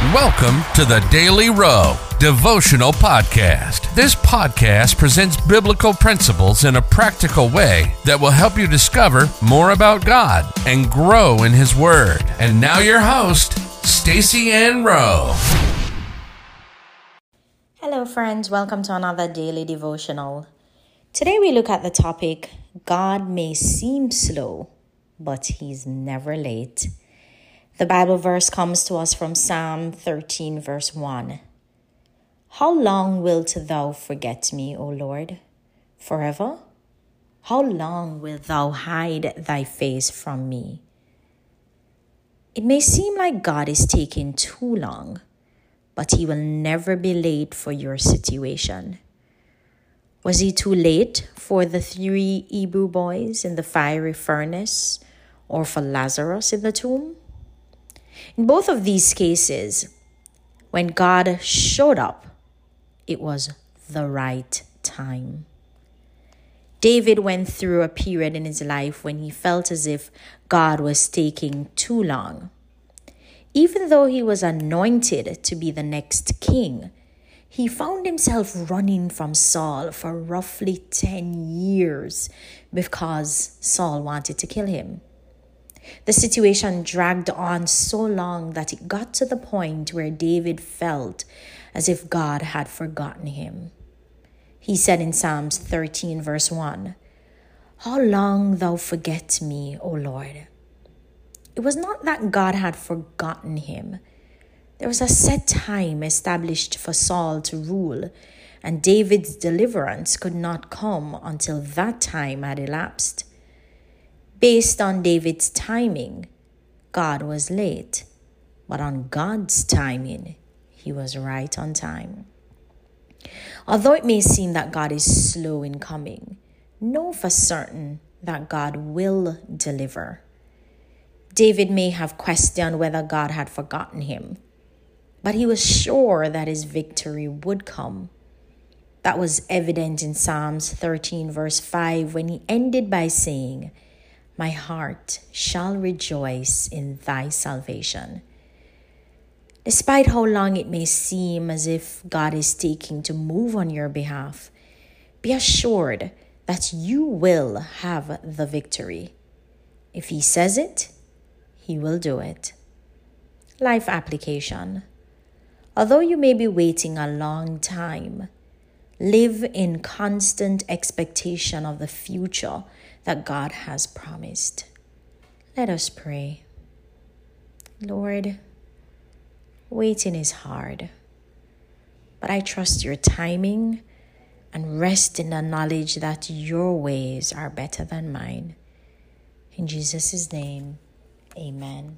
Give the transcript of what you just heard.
Welcome to the Daily Rowe Devotional Podcast. This podcast presents biblical principles in a practical way that will help you discover more about God and grow in His Word. And now, your host, Stacy Ann Rowe. Hello, friends. Welcome to another daily devotional. Today, we look at the topic God may seem slow, but He's never late. The Bible verse comes to us from Psalm 13, verse 1. How long wilt thou forget me, O Lord? Forever? How long wilt thou hide thy face from me? It may seem like God is taking too long, but he will never be late for your situation. Was he too late for the three Hebrew boys in the fiery furnace or for Lazarus in the tomb? In both of these cases, when God showed up, it was the right time. David went through a period in his life when he felt as if God was taking too long. Even though he was anointed to be the next king, he found himself running from Saul for roughly 10 years because Saul wanted to kill him. The situation dragged on so long that it got to the point where David felt as if God had forgotten him. He said in Psalms 13, verse 1, How long thou forget me, O Lord? It was not that God had forgotten him. There was a set time established for Saul to rule, and David's deliverance could not come until that time had elapsed. Based on David's timing, God was late, but on God's timing, he was right on time. Although it may seem that God is slow in coming, know for certain that God will deliver. David may have questioned whether God had forgotten him, but he was sure that his victory would come. That was evident in Psalms 13, verse 5, when he ended by saying, my heart shall rejoice in thy salvation. Despite how long it may seem as if God is taking to move on your behalf, be assured that you will have the victory. If He says it, He will do it. Life application. Although you may be waiting a long time, live in constant expectation of the future that God has promised. Let us pray. Lord, waiting is hard, but I trust your timing and rest in the knowledge that your ways are better than mine. In Jesus' name, amen.